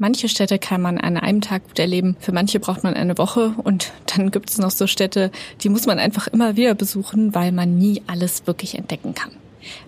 Manche Städte kann man an einem Tag gut erleben, für manche braucht man eine Woche und dann gibt es noch so Städte, die muss man einfach immer wieder besuchen, weil man nie alles wirklich entdecken kann.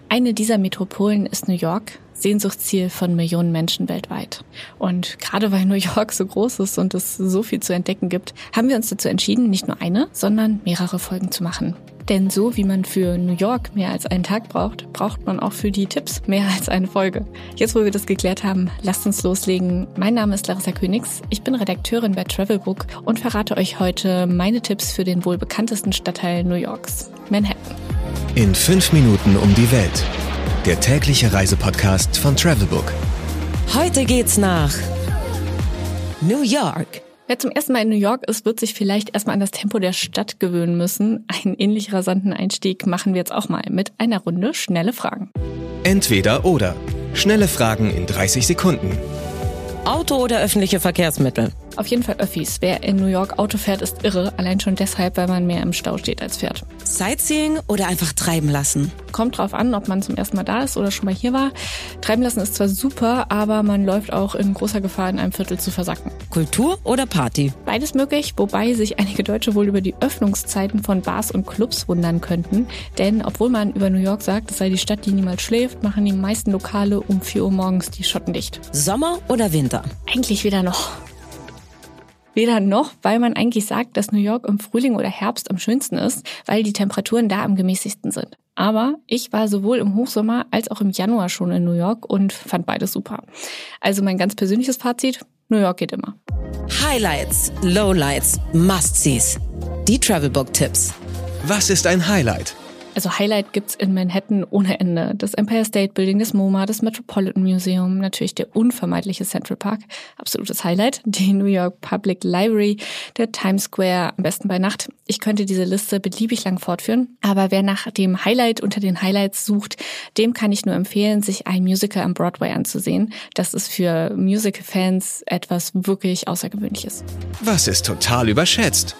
Eine dieser Metropolen ist New York, Sehnsuchtsziel von Millionen Menschen weltweit. Und gerade weil New York so groß ist und es so viel zu entdecken gibt, haben wir uns dazu entschieden, nicht nur eine, sondern mehrere Folgen zu machen. Denn so wie man für New York mehr als einen Tag braucht, braucht man auch für die Tipps mehr als eine Folge. Jetzt, wo wir das geklärt haben, lasst uns loslegen. Mein Name ist Larissa Königs. Ich bin Redakteurin bei Travelbook und verrate euch heute meine Tipps für den wohl bekanntesten Stadtteil New Yorks, Manhattan. In fünf Minuten um die Welt. Der tägliche Reisepodcast von Travelbook. Heute geht's nach New York. Wer zum ersten Mal in New York ist, wird sich vielleicht erstmal an das Tempo der Stadt gewöhnen müssen. Einen ähnlich rasanten Einstieg machen wir jetzt auch mal mit einer Runde schnelle Fragen. Entweder oder. Schnelle Fragen in 30 Sekunden. Auto oder öffentliche Verkehrsmittel? Auf jeden Fall Öffis. Wer in New York Auto fährt, ist irre. Allein schon deshalb, weil man mehr im Stau steht als fährt. Sightseeing oder einfach treiben lassen? Kommt drauf an, ob man zum ersten Mal da ist oder schon mal hier war. Treiben lassen ist zwar super, aber man läuft auch in großer Gefahr, in einem Viertel zu versacken. Kultur oder Party? Beides möglich, wobei sich einige Deutsche wohl über die Öffnungszeiten von Bars und Clubs wundern könnten. Denn obwohl man über New York sagt, es sei die Stadt, die niemals schläft, machen die meisten Lokale um 4 Uhr morgens die Schotten dicht. Sommer oder Winter? Eigentlich weder noch. Weder noch, weil man eigentlich sagt, dass New York im Frühling oder Herbst am schönsten ist, weil die Temperaturen da am gemäßigsten sind. Aber ich war sowohl im Hochsommer als auch im Januar schon in New York und fand beides super. Also mein ganz persönliches Fazit, New York geht immer. Highlights, Lowlights, Must-Sees. Die Travelbook-Tipps. Was ist ein Highlight? Also Highlight gibt's in Manhattan ohne Ende. Das Empire State Building, das MoMA, das Metropolitan Museum, natürlich der unvermeidliche Central Park, absolutes Highlight, die New York Public Library, der Times Square, am besten bei Nacht. Ich könnte diese Liste beliebig lang fortführen, aber wer nach dem Highlight unter den Highlights sucht, dem kann ich nur empfehlen, sich ein Musical am Broadway anzusehen. Das ist für Musical-Fans etwas wirklich Außergewöhnliches. Was ist total überschätzt?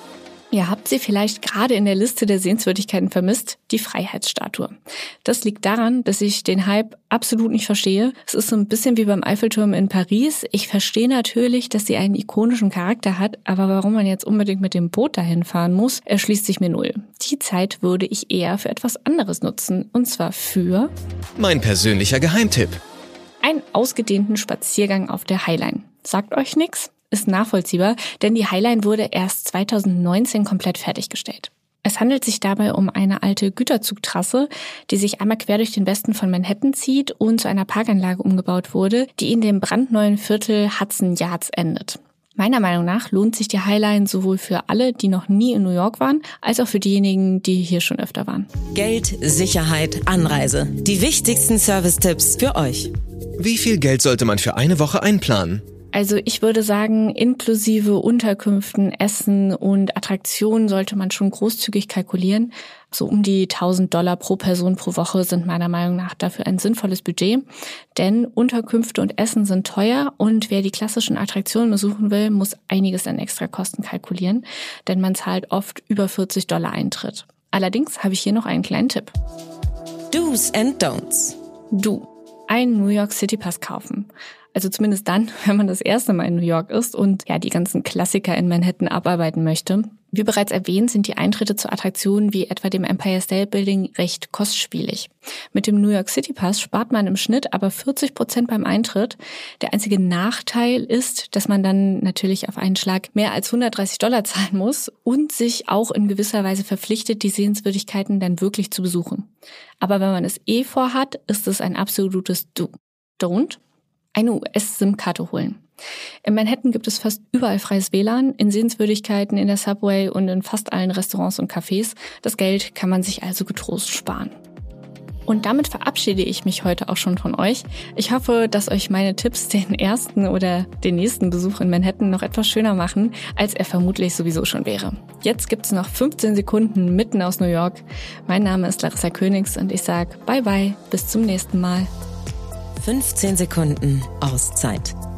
Ihr habt sie vielleicht gerade in der Liste der Sehenswürdigkeiten vermisst, die Freiheitsstatue. Das liegt daran, dass ich den Hype absolut nicht verstehe. Es ist so ein bisschen wie beim Eiffelturm in Paris. Ich verstehe natürlich, dass sie einen ikonischen Charakter hat, aber warum man jetzt unbedingt mit dem Boot dahin fahren muss, erschließt sich mir null. Die Zeit würde ich eher für etwas anderes nutzen, und zwar für Mein persönlicher Geheimtipp. einen ausgedehnten Spaziergang auf der Highline. Sagt euch nix? Ist nachvollziehbar, denn die Highline wurde erst 2019 komplett fertiggestellt. Es handelt sich dabei um eine alte Güterzugtrasse, die sich einmal quer durch den Westen von Manhattan zieht und zu einer Parkanlage umgebaut wurde, die in dem brandneuen Viertel Hudson Yards endet. Meiner Meinung nach lohnt sich die Highline sowohl für alle, die noch nie in New York waren, als auch für diejenigen, die hier schon öfter waren. Geld, Sicherheit, Anreise. Die wichtigsten Service-Tipps für euch. Wie viel Geld sollte man für eine Woche einplanen? Also ich würde sagen, inklusive Unterkünften, Essen und Attraktionen sollte man schon großzügig kalkulieren. So um die 1000 Dollar pro Person pro Woche sind meiner Meinung nach dafür ein sinnvolles Budget. Denn Unterkünfte und Essen sind teuer und wer die klassischen Attraktionen besuchen will, muss einiges an Extrakosten kalkulieren, denn man zahlt oft über 40 Dollar Eintritt. Allerdings habe ich hier noch einen kleinen Tipp. Do's and Don'ts. Du, einen New York City Pass kaufen. Also zumindest dann, wenn man das erste Mal in New York ist und ja die ganzen Klassiker in Manhattan abarbeiten möchte. Wie bereits erwähnt, sind die Eintritte zu Attraktionen wie etwa dem Empire State Building recht kostspielig. Mit dem New York City Pass spart man im Schnitt aber 40 Prozent beim Eintritt. Der einzige Nachteil ist, dass man dann natürlich auf einen Schlag mehr als 130 Dollar zahlen muss und sich auch in gewisser Weise verpflichtet, die Sehenswürdigkeiten dann wirklich zu besuchen. Aber wenn man es eh vorhat, ist es ein absolutes Do. Don't eine US-SIM-Karte holen. In Manhattan gibt es fast überall freies WLAN, in Sehenswürdigkeiten, in der Subway und in fast allen Restaurants und Cafés. Das Geld kann man sich also getrost sparen. Und damit verabschiede ich mich heute auch schon von euch. Ich hoffe, dass euch meine Tipps den ersten oder den nächsten Besuch in Manhattan noch etwas schöner machen, als er vermutlich sowieso schon wäre. Jetzt gibt's noch 15 Sekunden mitten aus New York. Mein Name ist Larissa Königs und ich sage bye bye, bis zum nächsten Mal. 15 Sekunden Auszeit.